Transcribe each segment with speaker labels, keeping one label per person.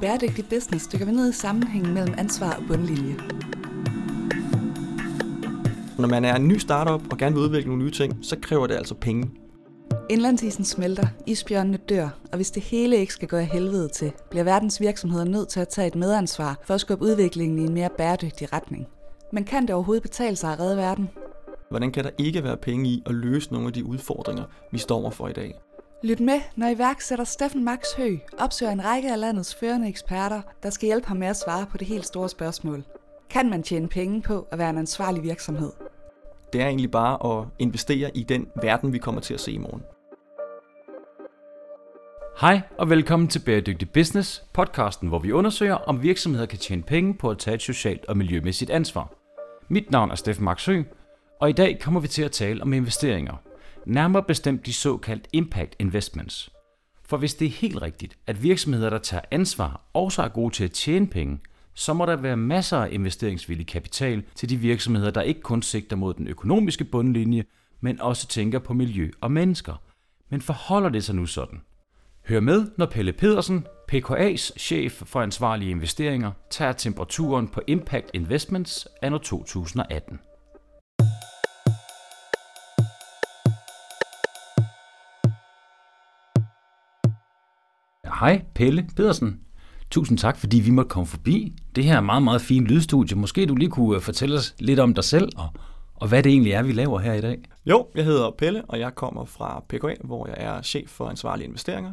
Speaker 1: Bæredygtig Business dykker vi ned i sammenhængen mellem ansvar og bundlinje.
Speaker 2: Når man er en ny startup og gerne vil udvikle nogle nye ting, så kræver det altså penge.
Speaker 1: Indlandsisen smelter, isbjørnene dør, og hvis det hele ikke skal gå af helvede til, bliver verdens virksomheder nødt til at tage et medansvar for at skubbe udviklingen i en mere bæredygtig retning. Men kan det overhovedet betale sig at redde verden?
Speaker 2: Hvordan kan der ikke være penge i at løse nogle af de udfordringer, vi står overfor i dag?
Speaker 1: Lyt med, når iværksætter Steffen Max Hø opsøger en række af landets førende eksperter, der skal hjælpe ham med at svare på det helt store spørgsmål. Kan man tjene penge på at være en ansvarlig virksomhed?
Speaker 2: Det er egentlig bare at investere i den verden, vi kommer til at se i morgen.
Speaker 3: Hej og velkommen til Bæredygtig Business, podcasten, hvor vi undersøger, om virksomheder kan tjene penge på at tage et socialt og miljømæssigt ansvar. Mit navn er Steffen Max Hø, og i dag kommer vi til at tale om investeringer. Nærmere bestemt de såkaldt impact investments. For hvis det er helt rigtigt, at virksomheder, der tager ansvar, også er gode til at tjene penge, så må der være masser af investeringsvillig kapital til de virksomheder, der ikke kun sigter mod den økonomiske bundlinje, men også tænker på miljø og mennesker. Men forholder det sig nu sådan? Hør med, når Pelle Pedersen, PKA's chef for ansvarlige investeringer, tager temperaturen på Impact Investments anno 2018. Hej, Pelle Pedersen. Tusind tak, fordi vi måtte komme forbi. Det her er meget, meget fint lydstudie. Måske du lige kunne øh, fortælle os lidt om dig selv, og, og hvad det egentlig er, vi laver her i dag.
Speaker 2: Jo, jeg hedder Pelle, og jeg kommer fra PKA, hvor jeg er chef for ansvarlige investeringer.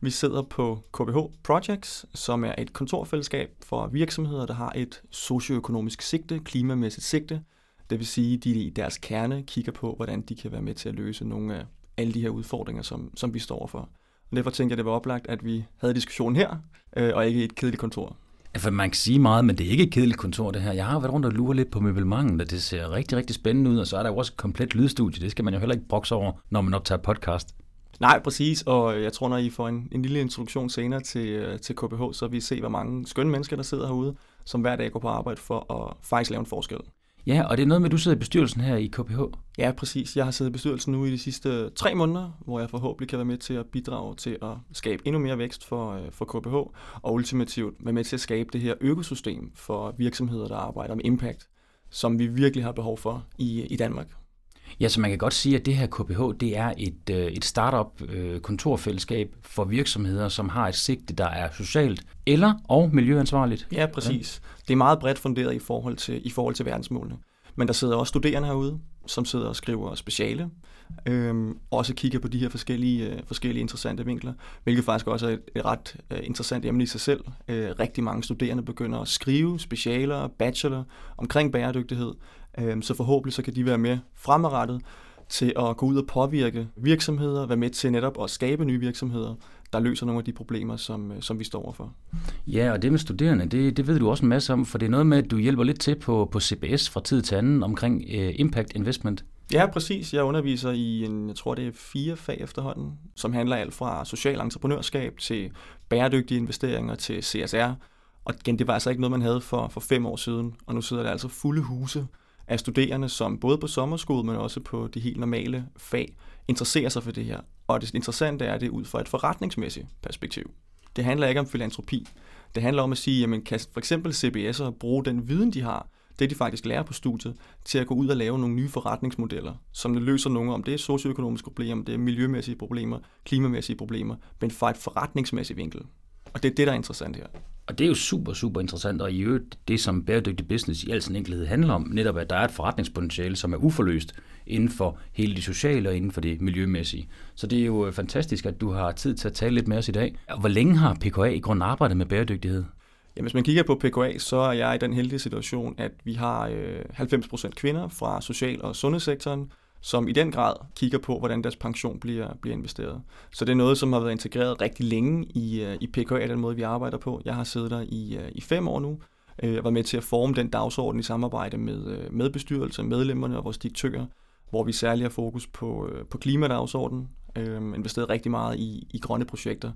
Speaker 2: Vi sidder på KBH Projects, som er et kontorfællesskab for virksomheder, der har et socioøkonomisk sigte, klimamæssigt sigte. Det vil sige, at de i deres kerne kigger på, hvordan de kan være med til at løse nogle af alle de her udfordringer, som, som vi står for. Og derfor tænkte jeg, det var oplagt, at vi havde diskussionen her, øh, og ikke i et kedeligt kontor.
Speaker 3: For man kan sige meget, men det er ikke et kedeligt kontor, det her. Jeg har været rundt og lure lidt på møblementet, og det ser rigtig, rigtig spændende ud, og så er der jo også et komplet lydstudie. Det skal man jo heller ikke brokse over, når man optager podcast.
Speaker 2: Nej, præcis, og jeg tror, når I får en, en lille introduktion senere til, øh, til KBH, så vil I se, hvor mange skønne mennesker, der sidder herude, som hver dag går på arbejde for at faktisk lave en forskel.
Speaker 3: Ja, og det er noget med, at du sidder i bestyrelsen her i KPH.
Speaker 2: Ja, præcis. Jeg har siddet i bestyrelsen nu i de sidste tre måneder, hvor jeg forhåbentlig kan være med til at bidrage til at skabe endnu mere vækst for, øh, for KPH, og ultimativt være med til at skabe det her økosystem for virksomheder, der arbejder med impact, som vi virkelig har behov for i, i Danmark.
Speaker 3: Ja, så man kan godt sige, at det her KPH, det er et, øh, et startup øh, kontorfællesskab for virksomheder, som har et sigte, der er socialt eller og miljøansvarligt.
Speaker 2: Ja, præcis. Ja. Det er meget bredt funderet i forhold til, i forhold til verdensmålene. Men der sidder også studerende herude, som sidder og skriver speciale, øhm, også kigger på de her forskellige, øh, forskellige interessante vinkler, hvilket faktisk også er et, et ret øh, interessant emne i sig selv. Øh, rigtig mange studerende begynder at skrive specialer, bachelor omkring bæredygtighed, øh, så forhåbentlig så kan de være med fremadrettet til at gå ud og påvirke virksomheder, være med til netop at skabe nye virksomheder, der løser nogle af de problemer, som, øh, som vi står overfor.
Speaker 3: Ja, og det med studerende, det, det ved du også en masse om, for det er noget med, at du hjælper lidt til på, på CBS fra tid til anden omkring uh, impact investment.
Speaker 2: Ja, præcis. Jeg underviser i, en, jeg tror det er fire fag efterhånden, som handler alt fra social entreprenørskab til bæredygtige investeringer til CSR. Og igen, det var altså ikke noget, man havde for, for fem år siden, og nu sidder der altså fulde huse af studerende, som både på sommerskole, men også på de helt normale fag, interesserer sig for det her. Og det interessante er det ud fra et forretningsmæssigt perspektiv. Det handler ikke om filantropi. Det handler om at sige, jamen kan for eksempel CBS'er bruge den viden, de har, det de faktisk lærer på studiet, til at gå ud og lave nogle nye forretningsmodeller, som løser nogle, om det er socioøkonomiske problemer, det er miljømæssige problemer, klimamæssige problemer, men fra et forretningsmæssigt vinkel. Og det er det, der er interessant her.
Speaker 3: Og det er jo super, super interessant, og i øvrigt det, som bæredygtig business i al sin enkelhed handler om, netop at der er et forretningspotentiale, som er uforløst inden for hele det sociale og inden for det miljømæssige. Så det er jo fantastisk, at du har tid til at tale lidt med os i dag. Hvor længe har PKA i grund arbejdet med bæredygtighed?
Speaker 2: Ja, hvis man kigger på PKA, så er jeg i den heldige situation, at vi har øh, 90% kvinder fra social- og sundhedssektoren, som i den grad kigger på, hvordan deres pension bliver, bliver investeret. Så det er noget, som har været integreret rigtig længe i, øh, i PKA, den måde, vi arbejder på. Jeg har siddet der i, øh, i fem år nu, øh, og var med til at forme den dagsorden i samarbejde med, øh, med bestyrelsen, medlemmerne og vores direktører, hvor vi særligt har fokus på, på klimadagsordenen, øh, investeret rigtig meget i, i grønne projekter.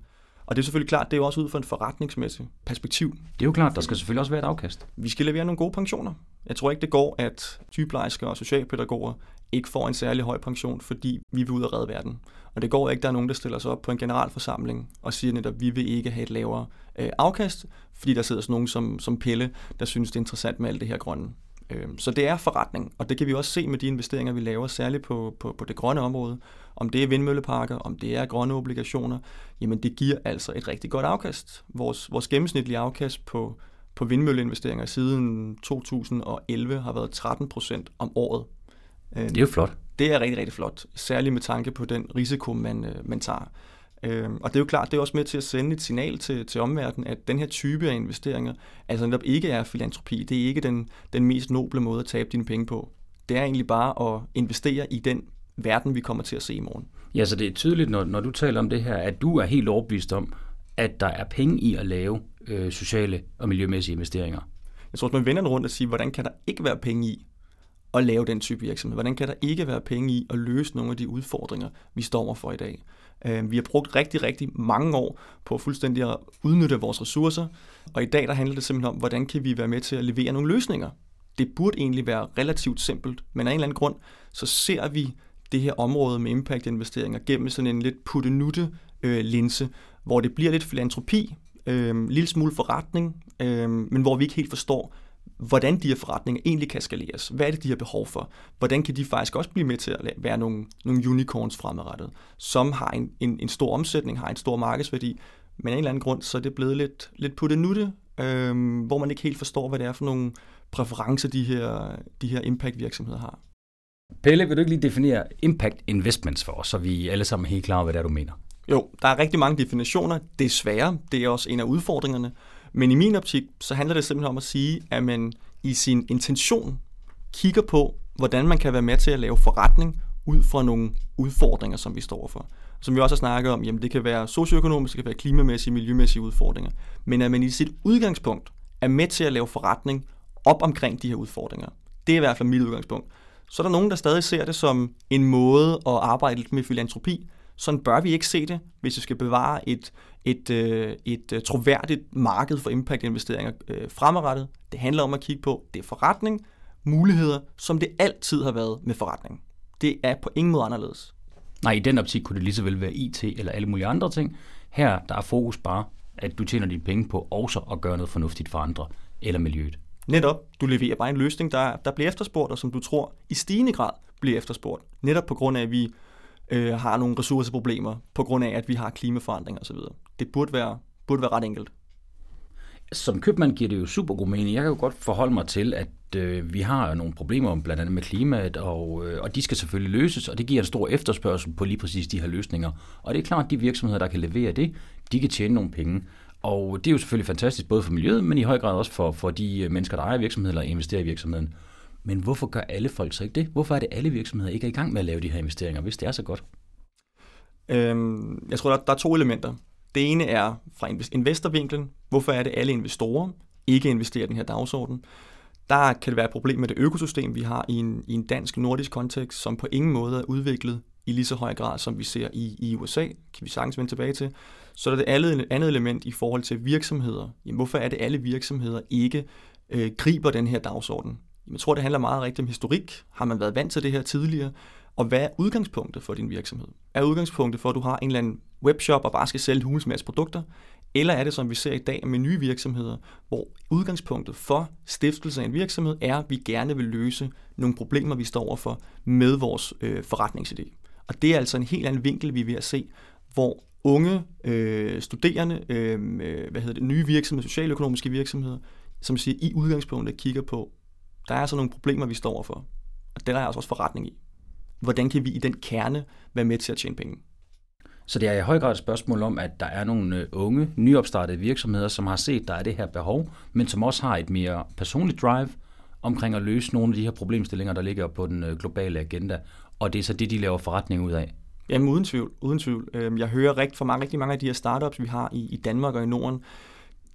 Speaker 2: Og det er selvfølgelig klart, det er jo også ud fra en forretningsmæssig perspektiv.
Speaker 3: Det er jo klart, der skal selvfølgelig også være et afkast.
Speaker 2: Vi skal levere nogle gode pensioner. Jeg tror ikke, det går, at sygeplejersker og socialpædagoger ikke får en særlig høj pension, fordi vi vil ud og redde verden. Og det går ikke, der er nogen, der stiller sig op på en generalforsamling og siger netop, at vi vil ikke have et lavere øh, afkast, fordi der sidder sådan nogen som, som Pelle, der synes, det er interessant med alt det her grønne. Øh, så det er forretning, og det kan vi også se med de investeringer, vi laver, særligt på, på, på det grønne område. Om det er vindmølleparker, om det er grønne obligationer, jamen det giver altså et rigtig godt afkast. Vores, vores gennemsnitlige afkast på, på vindmølleinvesteringer siden 2011 har været 13 procent om året.
Speaker 3: Det er jo flot.
Speaker 2: Det er rigtig, rigtig flot, særligt med tanke på den risiko, man, øh, man tager. Øhm, og det er jo klart, det er også med til at sende et signal til, til omverdenen, at den her type af investeringer altså netop ikke er filantropi. Det er ikke den, den mest noble måde at tabe dine penge på. Det er egentlig bare at investere i den verden, vi kommer til at se i morgen.
Speaker 3: Ja, så det er tydeligt, når, når du taler om det her, at du er helt overbevist om, at der er penge i at lave øh, sociale og miljømæssige investeringer.
Speaker 2: Jeg tror, at man vender rundt og siger, hvordan kan der ikke være penge i at lave den type virksomhed? Hvordan kan der ikke være penge i at løse nogle af de udfordringer, vi står overfor i dag? Øh, vi har brugt rigtig, rigtig mange år på fuldstændig at udnytte vores ressourcer, og i dag der handler det simpelthen om, hvordan kan vi være med til at levere nogle løsninger? Det burde egentlig være relativt simpelt, men af en eller anden grund, så ser vi det her område med impact-investeringer gennem sådan en lidt puttenutte øh, linse, hvor det bliver lidt filantropi, øh, en lille smule forretning, øh, men hvor vi ikke helt forstår, hvordan de her forretninger egentlig kan skaleres. Hvad er det, de har behov for? Hvordan kan de faktisk også blive med til at være nogle, nogle unicorns fremadrettet, som har en, en, en stor omsætning, har en stor markedsværdi, men af en eller anden grund, så er det blevet lidt, lidt puttenutte, øh, hvor man ikke helt forstår, hvad det er for nogle præferencer, de her, de her impact-virksomheder har.
Speaker 3: Pelle, vil du ikke lige definere impact investments for os, så vi alle sammen er helt klar over, hvad det er, du mener?
Speaker 2: Jo, der er rigtig mange definitioner. Det er svære. Det er også en af udfordringerne. Men i min optik, så handler det simpelthen om at sige, at man i sin intention kigger på, hvordan man kan være med til at lave forretning ud fra nogle udfordringer, som vi står for. Som vi også har snakket om, jamen det kan være socioøkonomiske, det kan være klimamæssige, miljømæssige udfordringer. Men at man i sit udgangspunkt er med til at lave forretning op omkring de her udfordringer. Det er i hvert fald mit udgangspunkt. Så er der nogen, der stadig ser det som en måde at arbejde lidt med filantropi. Sådan bør vi ikke se det, hvis vi skal bevare et, et, øh, et, et troværdigt marked for impact-investeringer øh, fremadrettet. Det handler om at kigge på, det er forretning, muligheder, som det altid har været med forretning. Det er på ingen måde anderledes.
Speaker 3: Nej, i den optik kunne det lige så vel være IT eller alle mulige andre ting. Her der er fokus bare, at du tjener dine penge på også at gøre noget fornuftigt for andre eller miljøet.
Speaker 2: Netop, du leverer bare en løsning, der, der bliver efterspurgt, og som du tror i stigende grad bliver efterspurgt. Netop på grund af, at vi øh, har nogle ressourceproblemer, på grund af, at vi har klimaforandringer osv. Det burde være, burde være ret enkelt.
Speaker 3: Som købmand giver det jo super god mening. Jeg kan jo godt forholde mig til, at øh, vi har nogle problemer blandt andet med klimaet, og, øh, og de skal selvfølgelig løses, og det giver en stor efterspørgsel på lige præcis de her løsninger. Og det er klart, at de virksomheder, der kan levere det, de kan tjene nogle penge. Og det er jo selvfølgelig fantastisk, både for miljøet, men i høj grad også for, for de øh, mennesker, der ejer virksomheden eller investerer i virksomheden. Men hvorfor gør alle folk så ikke det? Hvorfor er det, alle virksomheder ikke er i gang med at lave de her investeringer, hvis det er så godt?
Speaker 2: Øhm, jeg tror, der, der er to elementer. Det ene er fra investorvinklen. Hvorfor er det, alle investorer ikke investerer i den her dagsorden? Der kan det være et problem med det økosystem, vi har i en, i en dansk-nordisk kontekst, som på ingen måde er udviklet i lige så høj grad, som vi ser i, i USA, kan vi sagtens vende tilbage til. Så er der det andet, andet element i forhold til virksomheder. Jamen, hvorfor er det, alle virksomheder ikke øh, griber den her dagsorden? Jeg tror, det handler meget rigtigt om historik. Har man været vant til det her tidligere? Og hvad er udgangspunktet for din virksomhed? Er udgangspunktet for, at du har en eller anden webshop og bare skal sælge hulens masse produkter? Eller er det, som vi ser i dag med nye virksomheder, hvor udgangspunktet for stiftelse af en virksomhed er, at vi gerne vil løse nogle problemer, vi står overfor med vores øh, forretningsidé. Og det er altså en helt anden vinkel, vi er ved at se, hvor unge øh, studerende, øh, øh hvad hedder det, nye virksomheder, socialøkonomiske virksomheder, som siger, i udgangspunktet kigger på, der er altså nogle problemer, vi står overfor. Og det er der altså også forretning i. Hvordan kan vi i den kerne være med til at tjene penge?
Speaker 3: Så det er i høj grad et spørgsmål om, at der er nogle øh, unge, nyopstartede virksomheder, som har set, der er det her behov, men som også har et mere personligt drive omkring at løse nogle af de her problemstillinger, der ligger på den øh, globale agenda. Og det er så det, de laver forretning ud af.
Speaker 2: Jamen uden tvivl, uden tvivl. Øhm, jeg hører rigtig, for mange, rigtig mange af de her startups, vi har i, i Danmark og i Norden,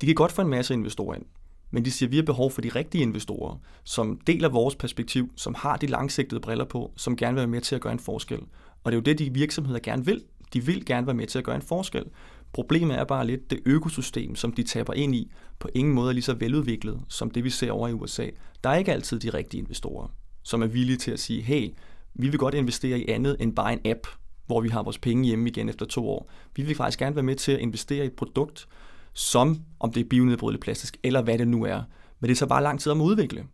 Speaker 2: de kan godt få en masse investorer ind. Men de siger, at vi har behov for de rigtige investorer, som deler vores perspektiv, som har de langsigtede briller på, som gerne vil være med til at gøre en forskel. Og det er jo det, de virksomheder gerne vil. De vil gerne være med til at gøre en forskel. Problemet er bare lidt, det økosystem, som de taber ind i, på ingen måde er lige så veludviklet, som det vi ser over i USA. Der er ikke altid de rigtige investorer, som er villige til at sige, hey, vi vil godt investere i andet end bare en app, hvor vi har vores penge hjemme igen efter to år. Vi vil faktisk gerne være med til at investere i et produkt, som, om det er bionedbrydeligt plastisk, eller hvad det nu er. Men det tager bare lang tid om at udvikle.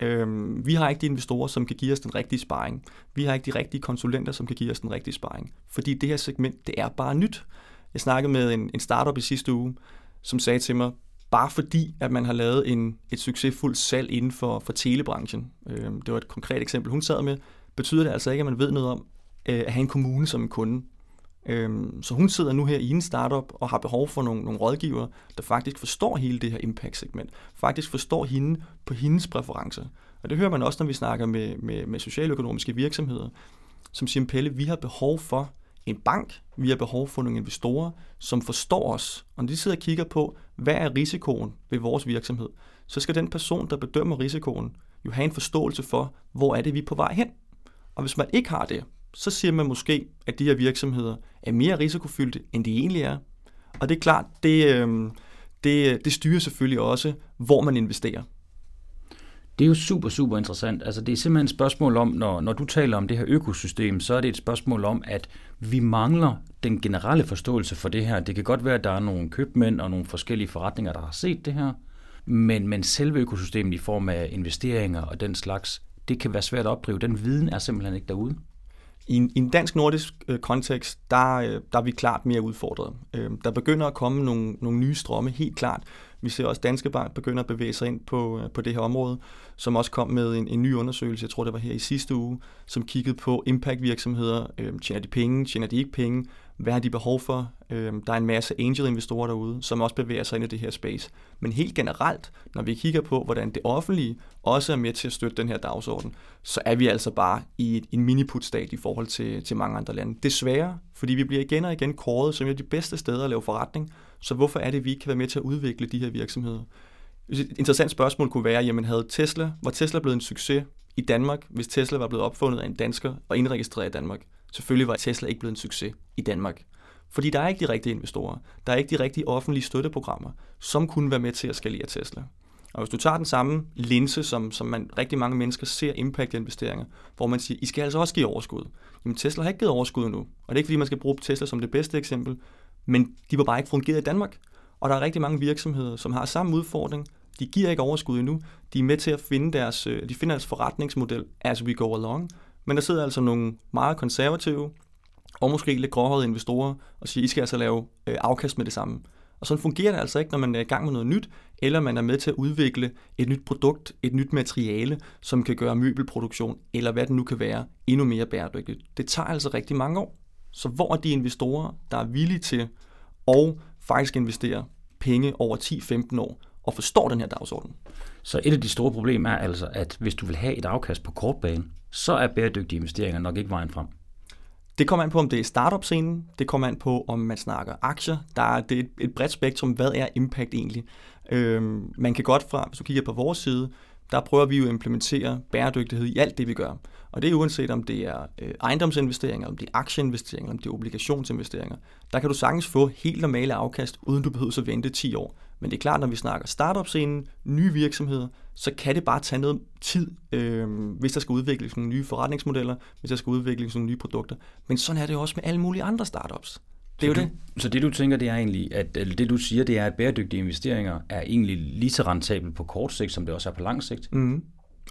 Speaker 2: Øhm, vi har ikke de investorer, som kan give os den rigtige sparring. Vi har ikke de rigtige konsulenter, som kan give os den rigtige sparring. Fordi det her segment, det er bare nyt. Jeg snakkede med en, en startup i sidste uge, som sagde til mig, bare fordi, at man har lavet en, et succesfuldt salg inden for, for telebranchen, øhm, det var et konkret eksempel, hun sad med, betyder det altså ikke, at man ved noget om øh, at have en kommune som en kunde. Øhm, så hun sidder nu her i en startup og har behov for nogle, nogle rådgivere, der faktisk forstår hele det her impact-segment, faktisk forstår hende på hendes præferencer. Og det hører man også, når vi snakker med, med, med socialøkonomiske virksomheder, som siger, Pelle, vi har behov for en bank, vi har behov for nogle investorer, som forstår os. Og når de sidder og kigger på, hvad er risikoen ved vores virksomhed, så skal den person, der bedømmer risikoen, jo have en forståelse for, hvor er det, vi er på vej hen. Og hvis man ikke har det, så siger man måske, at de her virksomheder er mere risikofyldte, end de egentlig er. Og det er klart, det, øh, det, det styrer selvfølgelig også, hvor man investerer.
Speaker 3: Det er jo super, super interessant. Altså, det er simpelthen et spørgsmål om, når, når du taler om det her økosystem, så er det et spørgsmål om, at vi mangler den generelle forståelse for det her. Det kan godt være, at der er nogle købmænd og nogle forskellige forretninger, der har set det her, men, men selve økosystemet i form af investeringer og den slags, det kan være svært at opdrive. Den viden er simpelthen ikke derude.
Speaker 2: I en, i en dansk-nordisk øh, kontekst, der, øh, der er vi klart mere udfordret. Øh, der begynder at komme nogle, nogle nye strømme, helt klart. Vi ser også Danske Bank begynder at bevæge sig ind på, øh, på det her område, som også kom med en, en ny undersøgelse, jeg tror det var her i sidste uge, som kiggede på impact-virksomheder. Øh, tjener de penge? Tjener de ikke penge? Hvad har de behov for? Øh, der er en masse angel-investorer derude, som også bevæger sig ind i det her space. Men helt generelt, når vi kigger på, hvordan det offentlige også er med til at støtte den her dagsorden, så er vi altså bare i en miniput-stat i forhold til, til mange andre lande. Desværre, fordi vi bliver igen og igen kåret som et af de bedste steder at lave forretning, så hvorfor er det, at vi ikke kan være med til at udvikle de her virksomheder? Et interessant spørgsmål kunne være, jamen havde Tesla, var Tesla blevet en succes i Danmark, hvis Tesla var blevet opfundet af en dansker og indregistreret i Danmark? Selvfølgelig var Tesla ikke blevet en succes i Danmark. Fordi der er ikke de rigtige investorer. Der er ikke de rigtige offentlige støtteprogrammer, som kunne være med til at skalere Tesla. Og hvis du tager den samme linse, som, som man rigtig mange mennesker ser impact-investeringer, hvor man siger, I skal altså også give overskud. Jamen Tesla har ikke givet overskud endnu. Og det er ikke fordi, man skal bruge Tesla som det bedste eksempel, men de var bare ikke fungeret i Danmark. Og der er rigtig mange virksomheder, som har samme udfordring. De giver ikke overskud endnu. De er med til at finde deres, øh, de finder deres forretningsmodel as we go along. Men der sidder altså nogle meget konservative og måske lidt gråhårede investorer og siger, I skal altså lave øh, afkast med det samme. Og sådan fungerer det altså ikke, når man er i gang med noget nyt, eller man er med til at udvikle et nyt produkt, et nyt materiale, som kan gøre møbelproduktion, eller hvad det nu kan være, endnu mere bæredygtigt. Det tager altså rigtig mange år. Så hvor er de investorer, der er villige til at faktisk investere penge over 10-15 år og forstår den her dagsorden?
Speaker 3: Så et af de store problemer er altså, at hvis du vil have et afkast på kort bane, så er bæredygtige investeringer nok ikke vejen frem.
Speaker 2: Det kommer an på, om det er startup-scenen. Det kommer an på, om man snakker aktier. Der er, det er et bredt spektrum. Hvad er impact egentlig? Øhm, man kan godt fra, hvis du kigger på vores side, der prøver vi jo at implementere bæredygtighed i alt det, vi gør. Og det er uanset om det er øh, ejendomsinvesteringer, om det er aktieinvesteringer, om det er obligationsinvesteringer. Der kan du sagtens få helt normale afkast, uden du behøver at vente 10 år. Men det er klart, når vi snakker startup-scenen, nye virksomheder, så kan det bare tage noget tid, øh, hvis der skal udvikles nogle nye forretningsmodeller, hvis der skal udvikles nogle nye produkter. Men sådan er det jo også med alle mulige andre startups. Det er
Speaker 3: så
Speaker 2: jo
Speaker 3: du, det. Så det du tænker, det er egentlig, at eller det du siger, det er, at bæredygtige investeringer er egentlig lige så rentabelt på kort sigt, som det også er på lang sigt?
Speaker 2: Mm.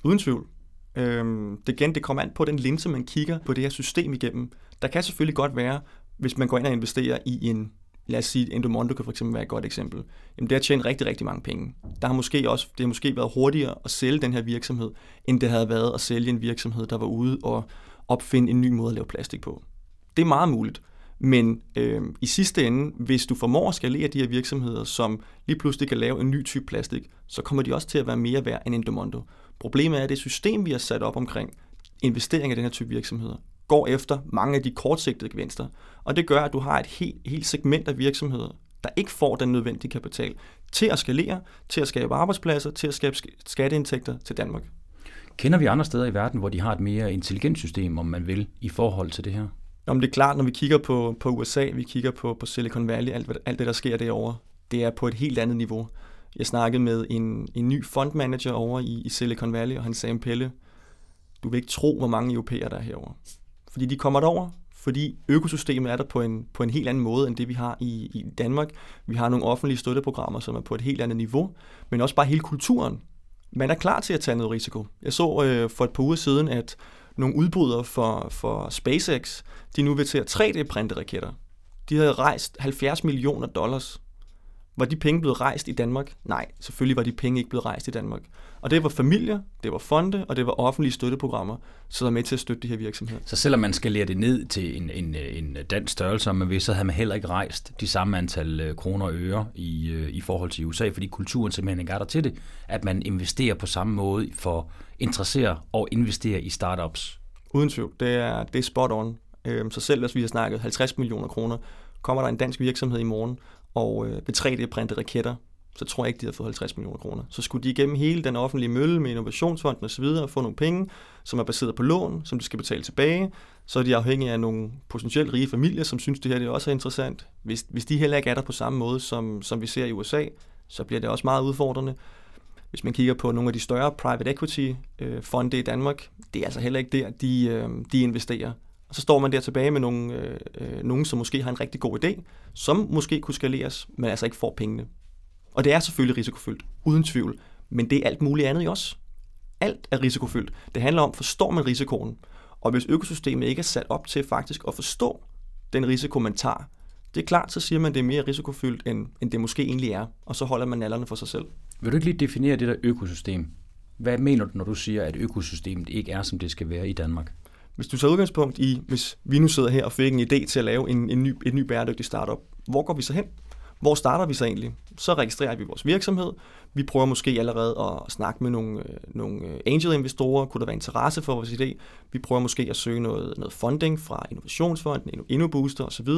Speaker 2: Uden tvivl. Øhm, det igen, det kommer an på den linse, man kigger på det her system igennem. Der kan selvfølgelig godt være, hvis man går ind og investerer i en lad os sige, Endomondo kan for eksempel være et godt eksempel, jamen det har tjent rigtig, rigtig mange penge. Der har måske også, det har måske været hurtigere at sælge den her virksomhed, end det havde været at sælge en virksomhed, der var ude og opfinde en ny måde at lave plastik på. Det er meget muligt. Men øh, i sidste ende, hvis du formår at skalere de her virksomheder, som lige pludselig kan lave en ny type plastik, så kommer de også til at være mere værd end Endomondo. Problemet er, at det system, vi har sat op omkring investering i den her type virksomheder, går efter mange af de kortsigtede gevinster. Og det gør, at du har et helt, helt segment af virksomheder, der ikke får den nødvendige kapital til at skalere, til at skabe arbejdspladser, til at skabe skatteindtægter til Danmark.
Speaker 3: Kender vi andre steder i verden, hvor de har et mere intelligent system, om man vil, i forhold til det her?
Speaker 2: Om det er klart, når vi kigger på, på USA, vi kigger på, på Silicon Valley, alt, alt det, der sker derovre, det er på et helt andet niveau. Jeg snakkede med en, en ny fondmanager over i, i Silicon Valley, og han sagde, Pelle, du vil ikke tro, hvor mange europæere der er herovre. Fordi de kommer derover, fordi økosystemet er der på en, på en helt anden måde, end det vi har i, i Danmark. Vi har nogle offentlige støtteprogrammer, som er på et helt andet niveau, men også bare hele kulturen. Man er klar til at tage noget risiko. Jeg så øh, for et par uger siden, at nogle udbrydere for, for SpaceX, de nu vil til at 3D-printe raketter. De havde rejst 70 millioner dollars var de penge blevet rejst i Danmark? Nej, selvfølgelig var de penge ikke blevet rejst i Danmark. Og det var familier, det var fonde, og det var offentlige støtteprogrammer, som er med til at støtte de her virksomheder.
Speaker 3: Så selvom man skal lære det ned til en, en, en dansk størrelse, man vil, så havde man heller ikke rejst de samme antal øh, kroner og øre i, øh, i forhold til USA, fordi kulturen simpelthen ikke er der til det, at man investerer på samme måde for interessere og investere i startups.
Speaker 2: Uden tvivl, det er, det er spot on. Øhm, så selv hvis vi har snakket 50 millioner kroner, kommer der en dansk virksomhed i morgen og øh, ved 3D-printe raketter, så tror jeg ikke, de havde fået 50 millioner kroner. Så skulle de igennem hele den offentlige mølle med Innovationsfonden osv. og få nogle penge, som er baseret på lån, som de skal betale tilbage. Så er de afhængige af nogle potentielt rige familier, som synes, det her det også er interessant. Hvis, hvis de heller ikke er der på samme måde, som, som vi ser i USA, så bliver det også meget udfordrende. Hvis man kigger på nogle af de større private equity øh, fonde i Danmark, det er altså heller ikke der, de, øh, de investerer. Og så står man der tilbage med nogle, øh, øh, nogen, som måske har en rigtig god idé, som måske kunne skaleres, men altså ikke får pengene. Og det er selvfølgelig risikofyldt, uden tvivl. Men det er alt muligt andet i os. Alt er risikofyldt. Det handler om, forstår man risikoen? Og hvis økosystemet ikke er sat op til faktisk at forstå den risiko, man tager, det er klart, så siger man, at det er mere risikofyldt, end, end det måske egentlig er. Og så holder man nallerne for sig selv.
Speaker 3: Vil du ikke lige definere det der økosystem? Hvad mener du, når du siger, at økosystemet ikke er, som det skal være i Danmark?
Speaker 2: Hvis du tager udgangspunkt i, hvis vi nu sidder her og fik en idé til at lave en, en ny, et ny bæredygtig startup, hvor går vi så hen? Hvor starter vi så egentlig? Så registrerer vi vores virksomhed. Vi prøver måske allerede at snakke med nogle, øh, nogle øh, angel-investorer. Kunne der være interesse for vores idé? Vi prøver måske at søge noget, noget funding fra Innovationsfonden, InnoBooster osv.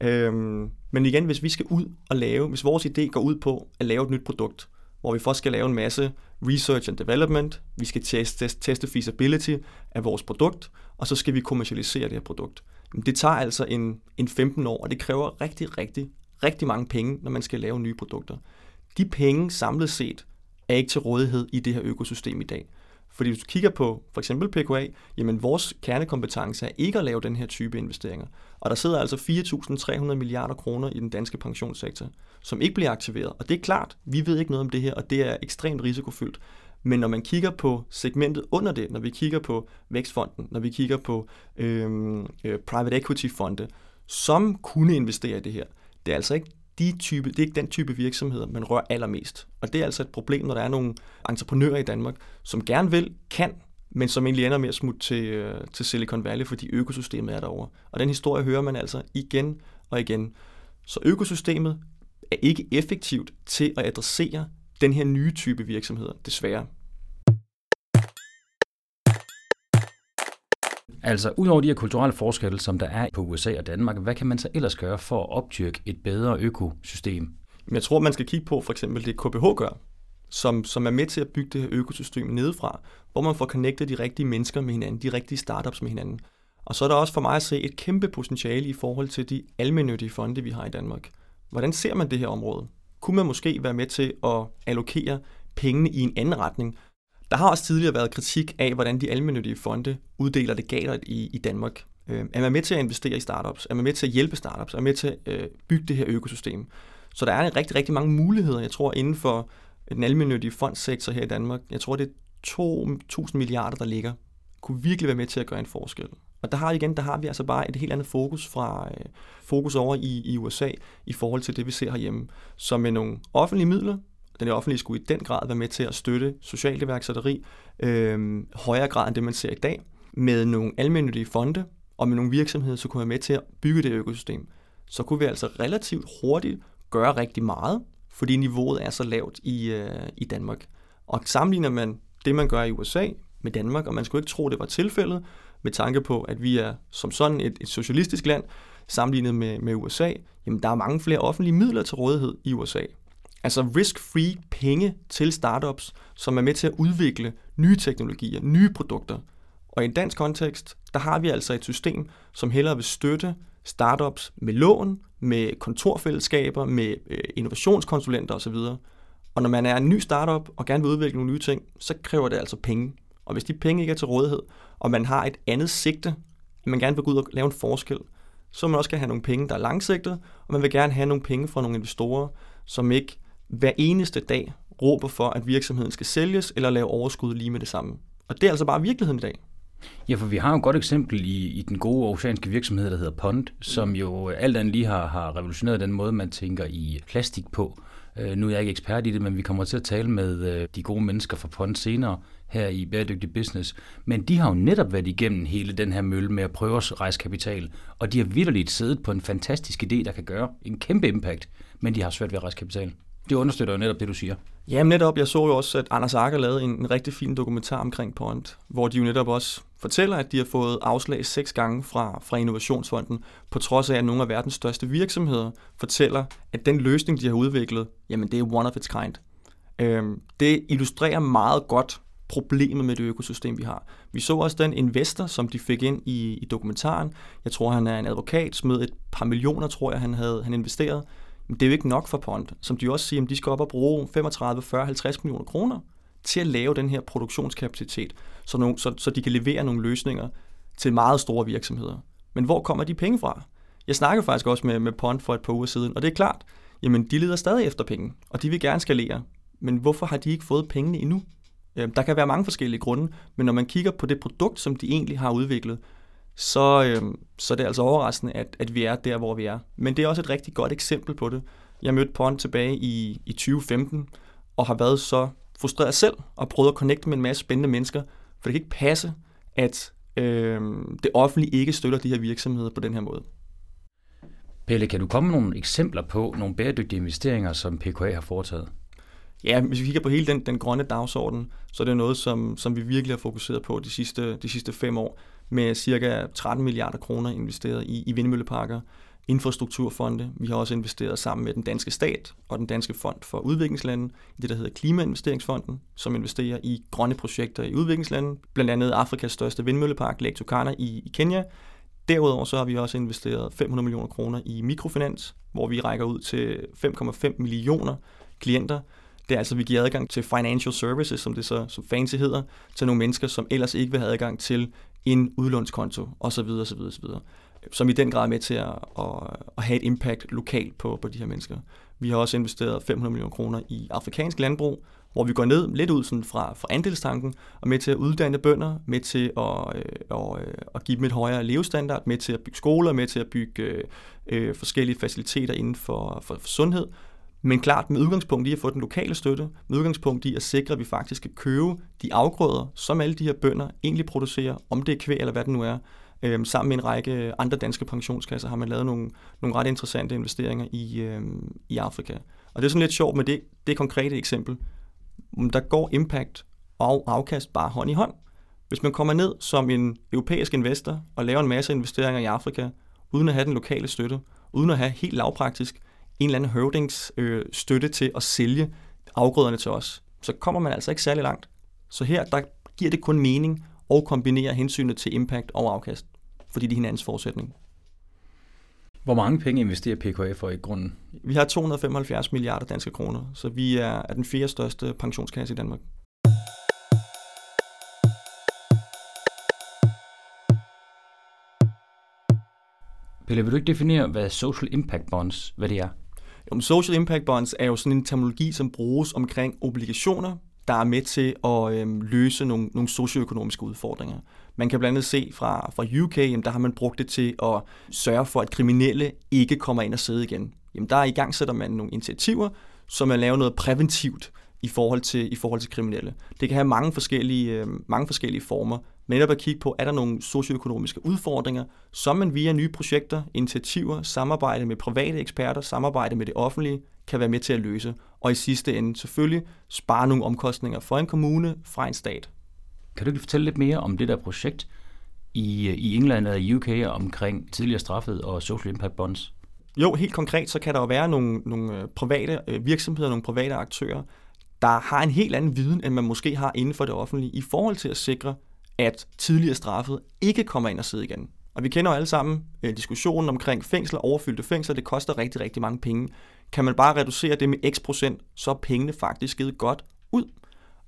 Speaker 2: Øhm, men igen, hvis vi skal ud og lave, hvis vores idé går ud på at lave et nyt produkt, hvor vi først skal lave en masse research and development, vi skal teste, teste feasibility af vores produkt, og så skal vi kommercialisere det her produkt. Det tager altså en, en 15 år, og det kræver rigtig, rigtig, rigtig mange penge, når man skal lave nye produkter. De penge samlet set er ikke til rådighed i det her økosystem i dag. Fordi hvis du kigger på for eksempel PKA, jamen vores kernekompetence er ikke at lave den her type investeringer. Og der sidder altså 4.300 milliarder kroner i den danske pensionssektor, som ikke bliver aktiveret. Og det er klart, vi ved ikke noget om det her, og det er ekstremt risikofyldt. Men når man kigger på segmentet under det, når vi kigger på Vækstfonden, når vi kigger på øhm, øh, private equity fonde, som kunne investere i det her, det er altså ikke de type, det er ikke den type virksomheder, man rører allermest. Og det er altså et problem, når der er nogle entreprenører i Danmark, som gerne vil, kan, men som egentlig ender med at smutte til, øh, til Silicon Valley, fordi økosystemet er derovre. Og den historie hører man altså igen og igen. Så økosystemet er ikke effektivt til at adressere den her nye type virksomheder, desværre.
Speaker 3: Altså, udover de her kulturelle forskelle, som der er på USA og Danmark, hvad kan man så ellers gøre for at opdyrke et bedre økosystem?
Speaker 2: Jeg tror, man skal kigge på for eksempel det KBH gør, som, som er med til at bygge det her økosystem nedefra, hvor man får connectet de rigtige mennesker med hinanden, de rigtige startups med hinanden. Og så er der også for mig at se et kæmpe potentiale i forhold til de almennyttige fonde, vi har i Danmark. Hvordan ser man det her område? Kunne man måske være med til at allokere pengene i en anden retning, der har også tidligere været kritik af, hvordan de almindelige fonde uddeler legater i, i Danmark. Øh, er man med til at investere i startups? Er man med til at hjælpe startups? Er man med til at øh, bygge det her økosystem? Så der er rigtig, rigtig mange muligheder, jeg tror, inden for den almindelige fondssektor her i Danmark. Jeg tror, det er 2.000 milliarder, der ligger. Kunne virkelig være med til at gøre en forskel. Og der har igen, der har vi altså bare et helt andet fokus fra øh, fokus over i, i USA i forhold til det, vi ser herhjemme. Så med nogle offentlige midler, den offentlige skulle i den grad være med til at støtte socialt iværksætteri, øh, højere grad end det, man ser i dag, med nogle almindelige fonde og med nogle virksomheder, så kunne være med til at bygge det økosystem. Så kunne vi altså relativt hurtigt gøre rigtig meget, fordi niveauet er så lavt i, øh, i Danmark. Og sammenligner man det, man gør i USA med Danmark, og man skulle ikke tro, det var tilfældet, med tanke på, at vi er som sådan et, et socialistisk land, sammenlignet med, med USA, jamen der er mange flere offentlige midler til rådighed i USA. Altså risk-free penge til startups, som er med til at udvikle nye teknologier, nye produkter. Og i en dansk kontekst, der har vi altså et system, som hellere vil støtte startups med lån, med kontorfællesskaber, med øh, innovationskonsulenter osv. Og når man er en ny startup og gerne vil udvikle nogle nye ting, så kræver det altså penge. Og hvis de penge ikke er til rådighed, og man har et andet sigte, at man gerne vil gå ud og lave en forskel, så man også gerne have nogle penge, der er langsigtet, og man vil gerne have nogle penge fra nogle investorer, som ikke hver eneste dag råber for, at virksomheden skal sælges eller lave overskud lige med det samme. Og det er altså bare virkeligheden i dag.
Speaker 3: Ja, for vi har jo et godt eksempel i, i den gode oceanske virksomhed, der hedder Pond, som jo alt andet lige har, har revolutioneret den måde, man tænker i plastik på. Øh, nu er jeg ikke ekspert i det, men vi kommer til at tale med øh, de gode mennesker fra Pond senere her i Bæredygtig Business. Men de har jo netop været igennem hele den her mølle med at prøve at rejse kapital, og de har vidderligt siddet på en fantastisk idé, der kan gøre en kæmpe impact, men de har svært ved at rejse kapital. Det understøtter jo netop det, du siger.
Speaker 2: Ja, netop, jeg så jo også, at Anders Akker lavede en, en rigtig fin dokumentar omkring Point, hvor de jo netop også fortæller, at de har fået afslag seks gange fra, fra Innovationsfonden, på trods af, at nogle af verdens største virksomheder fortæller, at den løsning, de har udviklet, jamen det er one of its kind. Øhm, det illustrerer meget godt problemet med det økosystem, vi har. Vi så også den investor, som de fik ind i, i dokumentaren. Jeg tror, han er en advokat, smed et par millioner, tror jeg, han havde han investeret. Men det er jo ikke nok for Pond. Som de også siger, at de skal op og bruge 35, 40, 50 millioner kroner til at lave den her produktionskapacitet, så, nogle, så, så de kan levere nogle løsninger til meget store virksomheder. Men hvor kommer de penge fra? Jeg snakkede faktisk også med, med Pond for et par uger siden, og det er klart, jamen de leder stadig efter penge, og de vil gerne skalere. Men hvorfor har de ikke fået pengene endnu? Øhm, der kan være mange forskellige grunde, men når man kigger på det produkt, som de egentlig har udviklet, så, øh, så er det altså overraskende, at, at vi er der, hvor vi er. Men det er også et rigtig godt eksempel på det. Jeg mødte Pond tilbage i, i 2015, og har været så frustreret selv, og prøvet at connecte med en masse spændende mennesker, for det kan ikke passe, at øh, det offentlige ikke støtter de her virksomheder på den her måde.
Speaker 3: Pelle, kan du komme med nogle eksempler på nogle bæredygtige investeringer, som PKA har foretaget?
Speaker 2: Ja, hvis vi kigger på hele den, den grønne dagsorden, så er det noget, som, som vi virkelig har fokuseret på de sidste, de sidste fem år, med cirka 13 milliarder kroner investeret i, i vindmølleparker, infrastrukturfonde. Vi har også investeret sammen med den danske stat og den danske fond for udviklingslande i det, der hedder Klimainvesteringsfonden, som investerer i grønne projekter i udviklingslande, blandt andet Afrikas største vindmøllepark, Lake Turkana i, i Kenya. Derudover så har vi også investeret 500 millioner kroner i mikrofinans, hvor vi rækker ud til 5,5 millioner klienter, det er altså, at vi giver adgang til financial services, som det så som fancy hedder, til nogle mennesker, som ellers ikke vil have adgang til en udlånskonto osv. osv., osv. Som i den grad er med til at, at, at have et impact lokalt på, på de her mennesker. Vi har også investeret 500 millioner kroner i afrikansk landbrug, hvor vi går ned lidt ud sådan fra, fra andelstanken, og med til at uddanne bønder, med til at, øh, og, øh, at give dem et højere levestandard, med til at bygge skoler, med til at bygge øh, øh forskellige faciliteter inden for, for, for sundhed, men klart med udgangspunkt i at få den lokale støtte, med udgangspunkt i at sikre, at vi faktisk kan købe de afgrøder, som alle de her bønder egentlig producerer, om det er kvæg eller hvad det nu er. Øhm, sammen med en række andre danske pensionskasser har man lavet nogle, nogle ret interessante investeringer i, øhm, i Afrika. Og det er sådan lidt sjovt med det, det konkrete eksempel. Der går impact og afkast bare hånd i hånd. Hvis man kommer ned som en europæisk investor og laver en masse investeringer i Afrika, uden at have den lokale støtte, uden at have helt lavpraktisk en eller anden høvdings øh, støtte til at sælge afgrøderne til os, så kommer man altså ikke særlig langt. Så her der giver det kun mening at kombinere hensynet til impact og afkast, fordi det er hinandens forudsætning.
Speaker 3: Hvor mange penge investerer PKA for i grunden?
Speaker 2: Vi har 275 milliarder danske kroner, så vi er, er den fjerde største pensionskasse i Danmark.
Speaker 3: Pelle, vil du ikke definere, hvad social impact bonds, hvad det er?
Speaker 2: Jamen, social impact bonds er jo sådan en terminologi, som bruges omkring obligationer, der er med til at øhm, løse nogle, nogle socioøkonomiske udfordringer. Man kan blandt andet se fra, fra UK, jamen, der har man brugt det til at sørge for, at kriminelle ikke kommer ind og sidde igen. Jamen, der i gang sætter man nogle initiativer, som er laver noget præventivt i forhold til, i forhold til kriminelle. Det kan have mange forskellige, øh, mange forskellige former, netop at kigge på, er der nogle socioøkonomiske udfordringer, som man via nye projekter, initiativer, samarbejde med private eksperter, samarbejde med det offentlige, kan være med til at løse, og i sidste ende selvfølgelig spare nogle omkostninger for en kommune, fra en stat.
Speaker 3: Kan du ikke fortælle lidt mere om det der projekt i, i England og i UK omkring tidligere straffet og social impact bonds?
Speaker 2: Jo, helt konkret så kan der jo være nogle, nogle øh, private øh, virksomheder, nogle private aktører, der har en helt anden viden, end man måske har inden for det offentlige, i forhold til at sikre, at tidligere straffet ikke kommer ind og sidder igen. Og vi kender jo alle sammen øh, diskussionen omkring fængsler, overfyldte fængsler, det koster rigtig, rigtig mange penge. Kan man bare reducere det med x procent, så er pengene faktisk givet godt ud.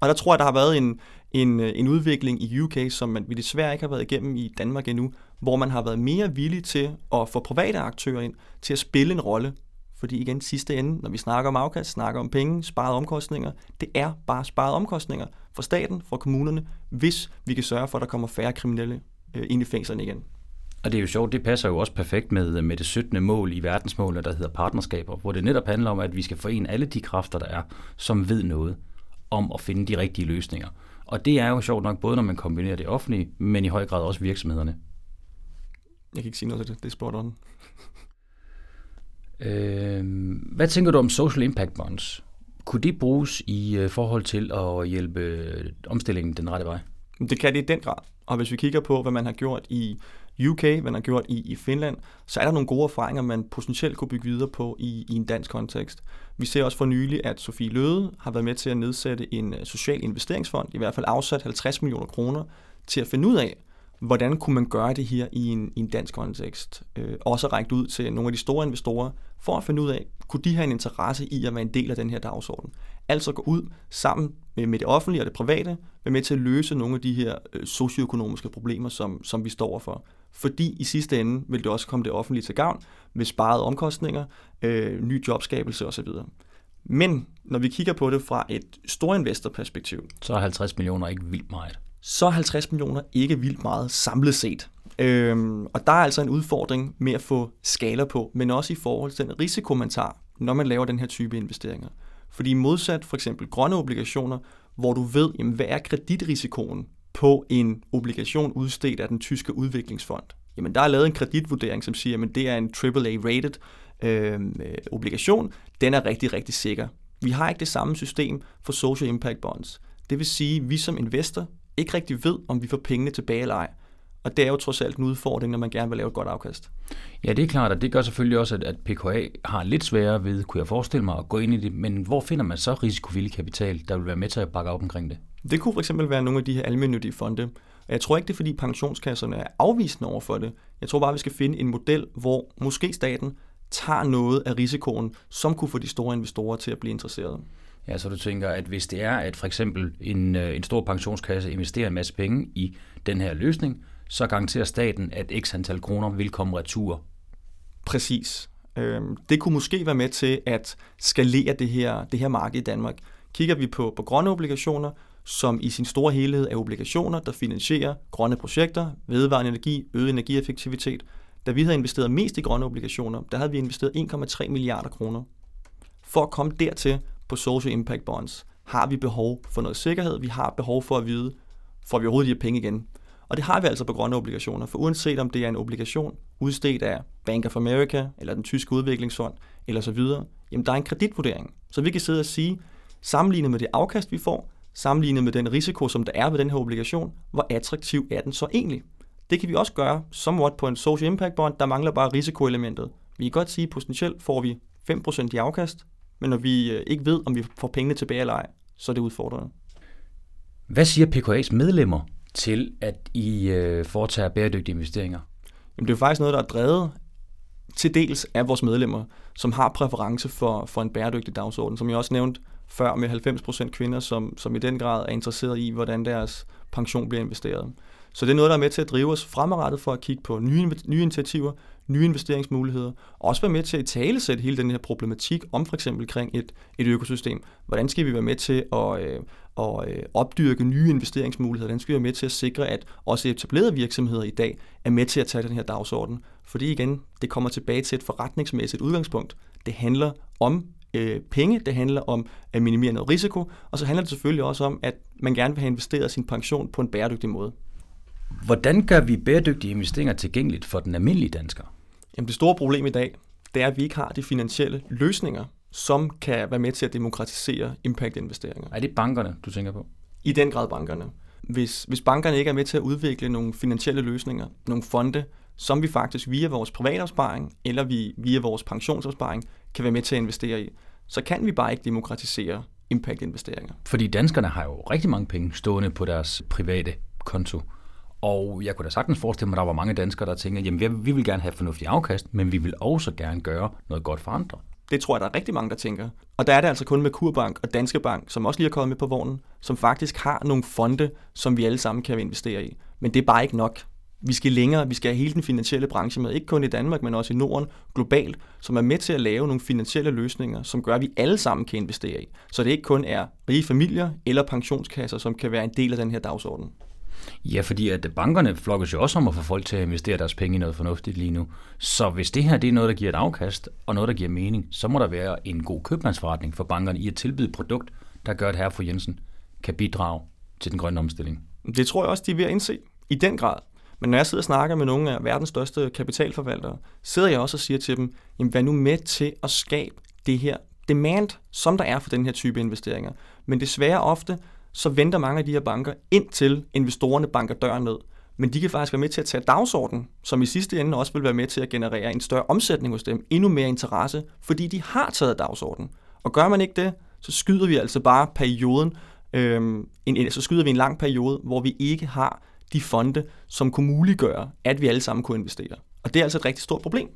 Speaker 2: Og der tror jeg, der har været en, en, øh, en udvikling i UK, som man, vi desværre ikke har været igennem i Danmark endnu, hvor man har været mere villig til at få private aktører ind til at spille en rolle. Fordi igen, sidste ende, når vi snakker om afkast, snakker om penge, sparede omkostninger, det er bare sparede omkostninger for staten, for kommunerne, hvis vi kan sørge for, at der kommer færre kriminelle øh, ind i fængslerne igen.
Speaker 3: Og det er jo sjovt, det passer jo også perfekt med, med det 17. mål i verdensmålet, der hedder partnerskaber, hvor det netop handler om, at vi skal forene alle de kræfter, der er, som ved noget om at finde de rigtige løsninger. Og det er jo sjovt nok, både når man kombinerer det offentlige, men i høj grad også virksomhederne.
Speaker 2: Jeg kan ikke sige noget til det. Det er spot on.
Speaker 3: Øh, hvad tænker du om social impact bonds? Kunne det bruges i øh, forhold til at hjælpe øh, omstillingen den rette vej?
Speaker 2: Det kan det i den grad. Og hvis vi kigger på, hvad man har gjort i UK, hvad man har gjort i, i Finland, så er der nogle gode erfaringer, man potentielt kunne bygge videre på i, i en dansk kontekst. Vi ser også for nylig, at Sofie Løde har været med til at nedsætte en øh, social investeringsfond, i hvert fald afsat 50 millioner kroner, til at finde ud af, hvordan kunne man gøre det her i en, i en dansk kontekst. Øh, også række ud til nogle af de store investorer, for at finde ud af, kunne de have en interesse i at være en del af den her dagsorden. Altså gå ud sammen med, med det offentlige og det private, være med til at løse nogle af de her øh, socioøkonomiske problemer, som, som vi står for. Fordi i sidste ende vil det også komme det offentlige til gavn med sparede omkostninger, øh, ny jobskabelse osv. Men når vi kigger på det fra et storinvestorperspektiv,
Speaker 3: Så er 50 millioner ikke vildt meget
Speaker 2: så er 50 millioner ikke vildt meget samlet set. Øhm, og der er altså en udfordring med at få skala på, men også i forhold til den risiko, man tager, når man laver den her type investeringer. Fordi modsat for eksempel grønne obligationer, hvor du ved, jamen, hvad er kreditrisikoen på en obligation udstedt af den tyske udviklingsfond. Jamen, der er lavet en kreditvurdering, som siger, at det er en AAA-rated øhm, øh, obligation. Den er rigtig, rigtig sikker. Vi har ikke det samme system for social impact bonds. Det vil sige, at vi som investor ikke rigtig ved, om vi får pengene tilbage eller ej. Og det er jo trods alt en udfordring, når man gerne vil lave et godt afkast.
Speaker 3: Ja, det er klart, og det gør selvfølgelig også, at, at PKA har lidt sværere ved, kunne jeg forestille mig, at gå ind i det. Men hvor finder man så risikovillig kapital, der vil være med til at bakke op omkring det?
Speaker 2: Det kunne fx være nogle af de her almindelige fonde. Og jeg tror ikke, det er fordi pensionskasserne er afvisende over for det. Jeg tror bare, vi skal finde en model, hvor måske staten tager noget af risikoen, som kunne få de store investorer til at blive interesserede.
Speaker 3: Ja, så du tænker, at hvis det er, at for eksempel en, øh, en stor pensionskasse investerer en masse penge i den her løsning, så garanterer staten, at x antal kroner vil komme retur.
Speaker 2: Præcis. Øhm, det kunne måske være med til at skalere det her, det her marked i Danmark. Kigger vi på, på grønne obligationer, som i sin store helhed er obligationer, der finansierer grønne projekter, vedvarende energi, øget energieffektivitet. Da vi havde investeret mest i grønne obligationer, der havde vi investeret 1,3 milliarder kroner. For at komme dertil på social impact bonds, har vi behov for noget sikkerhed, vi har behov for at vide, får vi overhovedet de her penge igen. Og det har vi altså på grønne obligationer, for uanset om det er en obligation udstedt af Bank of America, eller den tyske udviklingsfond, eller så videre, jamen der er en kreditvurdering. Så vi kan sidde og sige, sammenlignet med det afkast, vi får, sammenlignet med den risiko, som der er ved den her obligation, hvor attraktiv er den så egentlig? Det kan vi også gøre somewhat på en social impact bond, der mangler bare risikoelementet. Vi kan godt sige, at potentielt får vi 5% i afkast, men når vi øh, ikke ved, om vi får pengene tilbage eller ej, så er det udfordrende.
Speaker 3: Hvad siger PKA's medlemmer til, at I øh, foretager bæredygtige investeringer?
Speaker 2: Jamen, det er faktisk noget, der er drevet til dels af vores medlemmer, som har præference for, for en bæredygtig dagsorden. Som jeg også nævnte før med 90% kvinder, som, som i den grad er interesseret i, hvordan deres pension bliver investeret. Så det er noget, der er med til at drive os fremadrettet for at kigge på nye, nye initiativer, nye investeringsmuligheder, og også være med til at talesætte hele den her problematik om for eksempel kring et, et økosystem. Hvordan skal vi være med til at, øh, at øh, opdyrke nye investeringsmuligheder? Hvordan skal vi være med til at sikre, at også etablerede virksomheder i dag er med til at tage den her dagsorden? Fordi igen, det kommer tilbage til et forretningsmæssigt udgangspunkt. Det handler om øh, penge, det handler om at minimere noget risiko, og så handler det selvfølgelig også om, at man gerne vil have investeret sin pension på en bæredygtig måde.
Speaker 3: Hvordan gør vi bæredygtige investeringer tilgængeligt for den almindelige dansker?
Speaker 2: Jamen det store problem i dag, det er, at vi ikke har de finansielle løsninger, som kan være med til at demokratisere impact-investeringer.
Speaker 3: Er det bankerne, du tænker på?
Speaker 2: I den grad bankerne. Hvis, hvis bankerne ikke er med til at udvikle nogle finansielle løsninger, nogle fonde, som vi faktisk via vores privatopsparing eller vi, via vores pensionsopsparing kan være med til at investere i, så kan vi bare ikke demokratisere impact-investeringer.
Speaker 3: Fordi danskerne har jo rigtig mange penge stående på deres private konto. Og jeg kunne da sagtens forestille mig, at der var mange danskere, der tænker, jamen vi vil gerne have fornuftig afkast, men vi vil også gerne gøre noget godt for andre.
Speaker 2: Det tror jeg, der er rigtig mange, der tænker. Og der er det altså kun med Kurbank og Danske Bank, som også lige er kommet med på vognen, som faktisk har nogle fonde, som vi alle sammen kan investere i. Men det er bare ikke nok. Vi skal længere, vi skal have hele den finansielle branche med, ikke kun i Danmark, men også i Norden, globalt, som er med til at lave nogle finansielle løsninger, som gør, at vi alle sammen kan investere i. Så det ikke kun er rige familier eller pensionskasser, som kan være en del af den her dagsorden.
Speaker 3: Ja, fordi at bankerne flokkes jo også om at få folk til at investere deres penge i noget fornuftigt lige nu. Så hvis det her det er noget, der giver et afkast, og noget, der giver mening, så må der være en god købmandsforretning for bankerne i at tilbyde et produkt, der gør, at herre fru Jensen kan bidrage til den grønne omstilling.
Speaker 2: Det tror jeg også, de er ved at indse. I den grad. Men når jeg sidder og snakker med nogle af verdens største kapitalforvaltere, sidder jeg også og siger til dem, jamen vær nu med til at skabe det her demand, som der er for den her type investeringer. Men desværre ofte, så venter mange af de her banker indtil investorerne banker døren ned. Men de kan faktisk være med til at tage dagsordenen, som i sidste ende også vil være med til at generere en større omsætning hos dem, endnu mere interesse, fordi de har taget dagsordenen. Og gør man ikke det, så skyder vi altså bare perioden, øhm, en, så skyder vi en lang periode, hvor vi ikke har de fonde, som kunne muliggøre, at vi alle sammen kunne investere. Og det er altså et rigtig stort problem.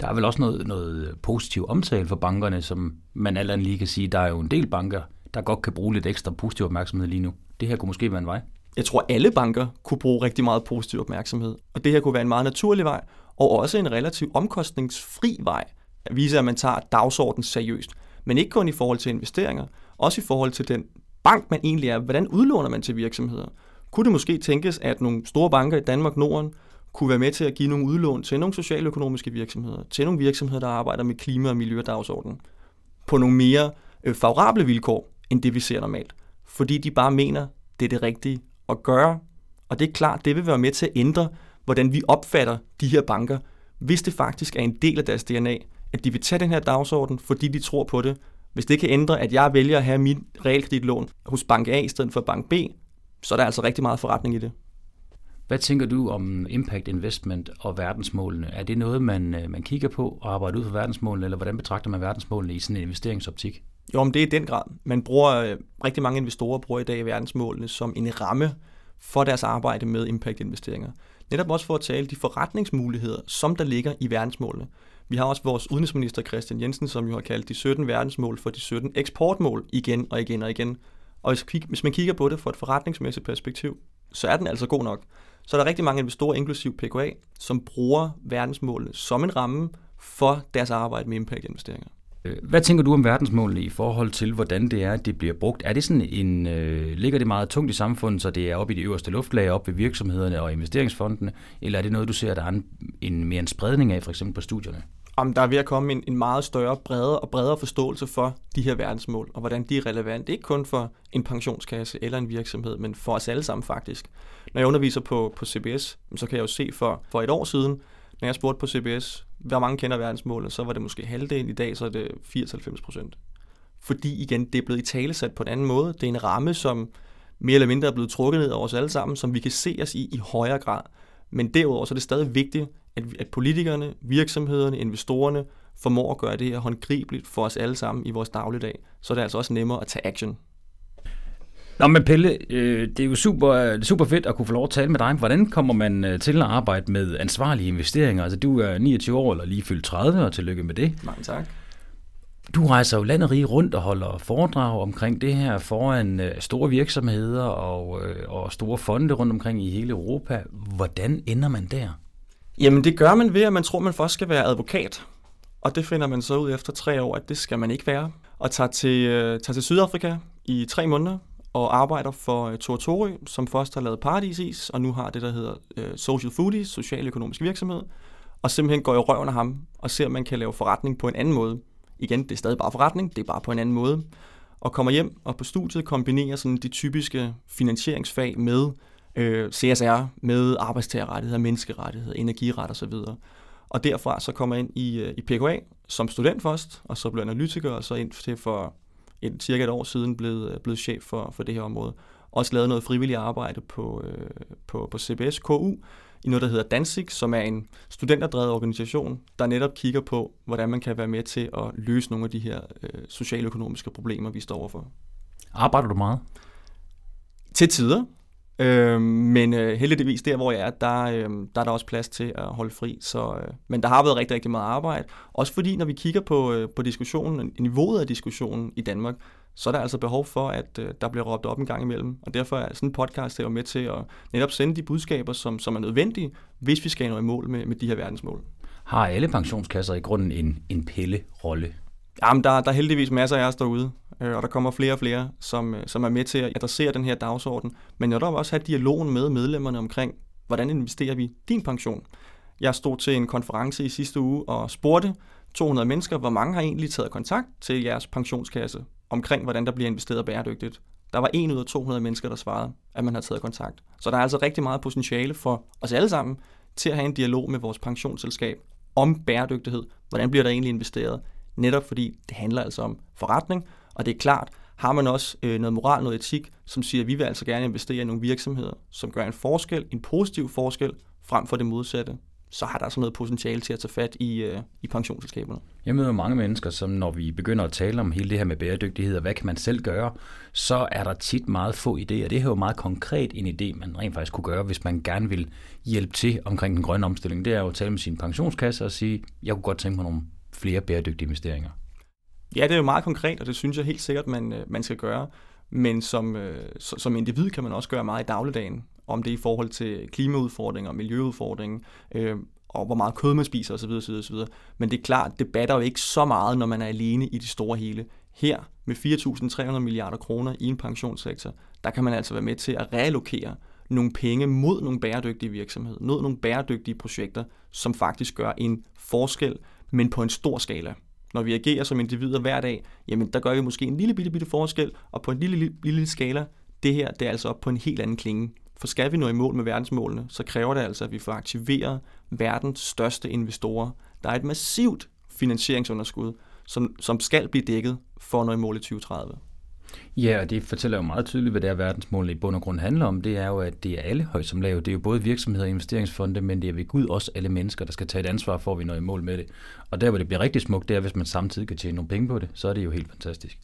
Speaker 3: Der er vel også noget, noget positiv omtale for bankerne, som man alt andet lige kan sige, der er jo en del banker, der godt kan bruge lidt ekstra positiv opmærksomhed lige nu. Det her kunne måske være en vej.
Speaker 2: Jeg tror, alle banker kunne bruge rigtig meget positiv opmærksomhed. Og det her kunne være en meget naturlig vej, og også en relativt omkostningsfri vej. At vise, at man tager dagsordenen seriøst. Men ikke kun i forhold til investeringer, også i forhold til den bank, man egentlig er. Hvordan udlåner man til virksomheder? Kunne det måske tænkes, at nogle store banker i Danmark, Norden, kunne være med til at give nogle udlån til nogle socialøkonomiske virksomheder, til nogle virksomheder, der arbejder med klima- og miljødagsordenen, på nogle mere øh, favorable vilkår, end det vi ser normalt. Fordi de bare mener, det er det rigtige at gøre. Og det er klart, det vil være med til at ændre, hvordan vi opfatter de her banker, hvis det faktisk er en del af deres DNA, at de vil tage den her dagsorden, fordi de tror på det. Hvis det kan ændre, at jeg vælger at have mit realkreditlån hos bank A i stedet for bank B, så er der altså rigtig meget forretning i det.
Speaker 3: Hvad tænker du om impact investment og verdensmålene? Er det noget, man, øh, man kigger på og arbejder ud for verdensmålene, eller hvordan betragter man verdensmålene i sådan en investeringsoptik?
Speaker 2: Jo, men det er i den grad. Man bruger, øh, rigtig mange investorer bruger i dag verdensmålene som en ramme for deres arbejde med impact-investeringer. Netop også for at tale de forretningsmuligheder, som der ligger i verdensmålene. Vi har også vores udenrigsminister Christian Jensen, som jo har kaldt de 17 verdensmål for de 17 eksportmål igen og igen og igen. Og hvis man kigger på det fra et forretningsmæssigt perspektiv, så er den altså god nok. Så er der rigtig mange investorer, inklusiv PKA, som bruger verdensmålene som en ramme for deres arbejde med impact-investeringer.
Speaker 3: Øh, hvad tænker du om verdensmålene i forhold til, hvordan det er, at det bliver brugt? Er det sådan en, øh, ligger det meget tungt i samfundet, så det er oppe i de øverste luftlag, oppe ved virksomhederne og investeringsfondene, eller er det noget, du ser, der er en, en mere en spredning af, for eksempel på studierne?
Speaker 2: Om der er ved at komme en, en meget større, bredere og bredere forståelse for de her verdensmål, og hvordan de er relevante, ikke kun for en pensionskasse eller en virksomhed, men for os alle sammen faktisk. Når jeg underviser på, på CBS, så kan jeg jo se for, for et år siden, når jeg spurgte på CBS, hvor mange kender verdensmålet, så var det måske halvdelen. I dag så er det 80-90 procent. Fordi igen, det er blevet i talesat på en anden måde. Det er en ramme, som mere eller mindre er blevet trukket ned over os alle sammen, som vi kan se os i i højere grad. Men derudover så er det stadig vigtigt, at, at politikerne, virksomhederne, investorerne formår at gøre det her håndgribeligt for os alle sammen i vores dagligdag, så er det altså også nemmere at tage action.
Speaker 3: Nå, men Pelle, øh, det er jo super, super fedt at kunne få lov at tale med dig. Hvordan kommer man øh, til at arbejde med ansvarlige investeringer? Altså, du er 29 år eller lige fyldt 30, og tillykke med det.
Speaker 2: Mange tak.
Speaker 3: Du rejser jo landet rige rundt og holder foredrag omkring det her foran øh, store virksomheder og, øh, og store fonde rundt omkring i hele Europa. Hvordan ender man der?
Speaker 2: Jamen det gør man ved, at man tror, man først skal være advokat. Og det finder man så ud efter tre år, at det skal man ikke være. Og tager til, øh, tager til Sydafrika i tre måneder og arbejder for øh, uh, Tortori, som først har lavet Paradisis, og nu har det, der hedder uh, Social Foodies, socialøkonomisk virksomhed, og simpelthen går i røven af ham og ser, om man kan lave forretning på en anden måde. Igen, det er stadig bare forretning, det er bare på en anden måde. Og kommer hjem og på studiet kombinerer sådan de typiske finansieringsfag med øh, CSR, med arbejdstagerrettigheder, menneskerettigheder, energiret osv. Og derfra så kommer jeg ind i, øh, i PKA som student først, og så blev analytiker, og så ind til for et, cirka et år siden blevet, blevet chef for, for det her område. Også lavet noget frivilligt arbejde på, øh, på, på CBS KU i noget, der hedder Danzig, som er en studenterdrevet organisation, der netop kigger på, hvordan man kan være med til at løse nogle af de her øh, socialøkonomiske problemer, vi står overfor.
Speaker 3: Arbejder du meget?
Speaker 2: Til tider. Øh, men øh, heldigvis der, hvor jeg er, der, øh, der er der også plads til at holde fri. Så, øh, men der har været rigtig, rigtig meget arbejde. Også fordi, når vi kigger på, øh, på diskussionen, niveauet af diskussionen i Danmark, så er der altså behov for, at øh, der bliver råbt op en gang imellem. Og derfor er sådan en podcast der med til at netop sende de budskaber, som, som er nødvendige, hvis vi skal nå i mål med, med de her verdensmål.
Speaker 3: Har alle pensionskasser i grunden en, en pille-rolle?
Speaker 2: Jamen, der, der er heldigvis masser af os derude, øh, og der kommer flere og flere, som, øh, som er med til at adressere den her dagsorden. Men jeg vil også have dialogen med medlemmerne omkring, hvordan investerer vi din pension? Jeg stod til en konference i sidste uge og spurgte 200 mennesker, hvor mange har egentlig taget kontakt til jeres pensionskasse omkring, hvordan der bliver investeret bæredygtigt. Der var en ud af 200 mennesker, der svarede, at man har taget kontakt. Så der er altså rigtig meget potentiale for os alle sammen til at have en dialog med vores pensionsselskab om bæredygtighed. Hvordan bliver der egentlig investeret? Netop fordi det handler altså om forretning, og det er klart, har man også øh, noget moral, noget etik, som siger, at vi vil altså gerne investere i nogle virksomheder, som gør en forskel, en positiv forskel, frem for det modsatte så har der altså noget potentiale til at tage fat i, øh, i pensionsselskaberne.
Speaker 3: Jeg møder mange mennesker, som når vi begynder at tale om hele det her med bæredygtighed, og hvad kan man selv gøre, så er der tit meget få idéer. Det er jo meget konkret en idé, man rent faktisk kunne gøre, hvis man gerne vil hjælpe til omkring den grønne omstilling. Det er jo at tale med sin pensionskasse og sige, jeg kunne godt tænke mig nogle flere bæredygtige investeringer.
Speaker 2: Ja, det er jo meget konkret, og det synes jeg helt sikkert, man, øh, man skal gøre. Men som, øh, som individ kan man også gøre meget i dagligdagen om det er i forhold til klimaudfordringer, miljøudfordringer, øh, og hvor meget kød man spiser osv. osv., osv. Men det er klart, det batter jo ikke så meget, når man er alene i det store hele. Her med 4.300 milliarder kroner i en pensionssektor, der kan man altså være med til at reallokere nogle penge mod nogle bæredygtige virksomheder, mod nogle bæredygtige projekter, som faktisk gør en forskel, men på en stor skala. Når vi agerer som individer hver dag, jamen der gør vi måske en lille bitte, bitte forskel, og på en lille, lille, lille skala, det her det er altså op på en helt anden klinge. For skal vi nå i mål med verdensmålene, så kræver det altså, at vi får aktiveret verdens største investorer. Der er et massivt finansieringsunderskud, som, som skal blive dækket for at nå i mål i 2030.
Speaker 3: Ja, og det fortæller jo meget tydeligt, hvad det er verdensmålene i bund og grund handler om. Det er jo, at det er alle højt som lav. Det er jo både virksomheder og investeringsfonde, men det er ved Gud også alle mennesker, der skal tage et ansvar for, at vi når i mål med det. Og der, hvor det bliver rigtig smukt, det er, hvis man samtidig kan tjene nogle penge på det, så er det jo helt fantastisk.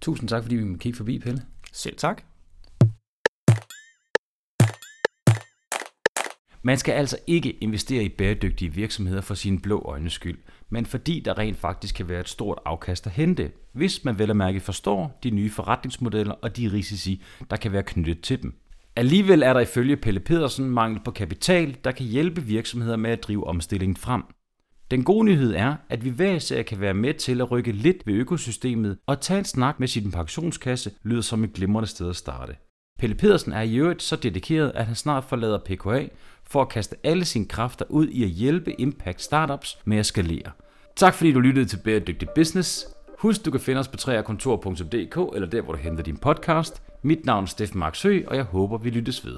Speaker 3: Tusind tak, fordi vi må kigge forbi, Pelle.
Speaker 2: Selv tak.
Speaker 3: Man skal altså ikke investere i bæredygtige virksomheder for sine blå øjnes skyld, men fordi der rent faktisk kan være et stort afkast at hente, hvis man vel at mærke forstår de nye forretningsmodeller og de risici, der kan være knyttet til dem. Alligevel er der ifølge Pelle Pedersen mangel på kapital, der kan hjælpe virksomheder med at drive omstillingen frem. Den gode nyhed er, at vi hver især kan være med til at rykke lidt ved økosystemet, og tage en snak med sin pensionskasse lyder som et glimrende sted at starte. Pelle Pedersen er i øvrigt så dedikeret, at han snart forlader PKA for at kaste alle sine kræfter ud i at hjælpe Impact Startups med at skalere. Tak fordi du lyttede til Bæredygtig Business. Husk, du kan finde os på træerkontor.dk eller der, hvor du henter din podcast. Mit navn er Steffen Marksø, og jeg håber, vi lyttes ved.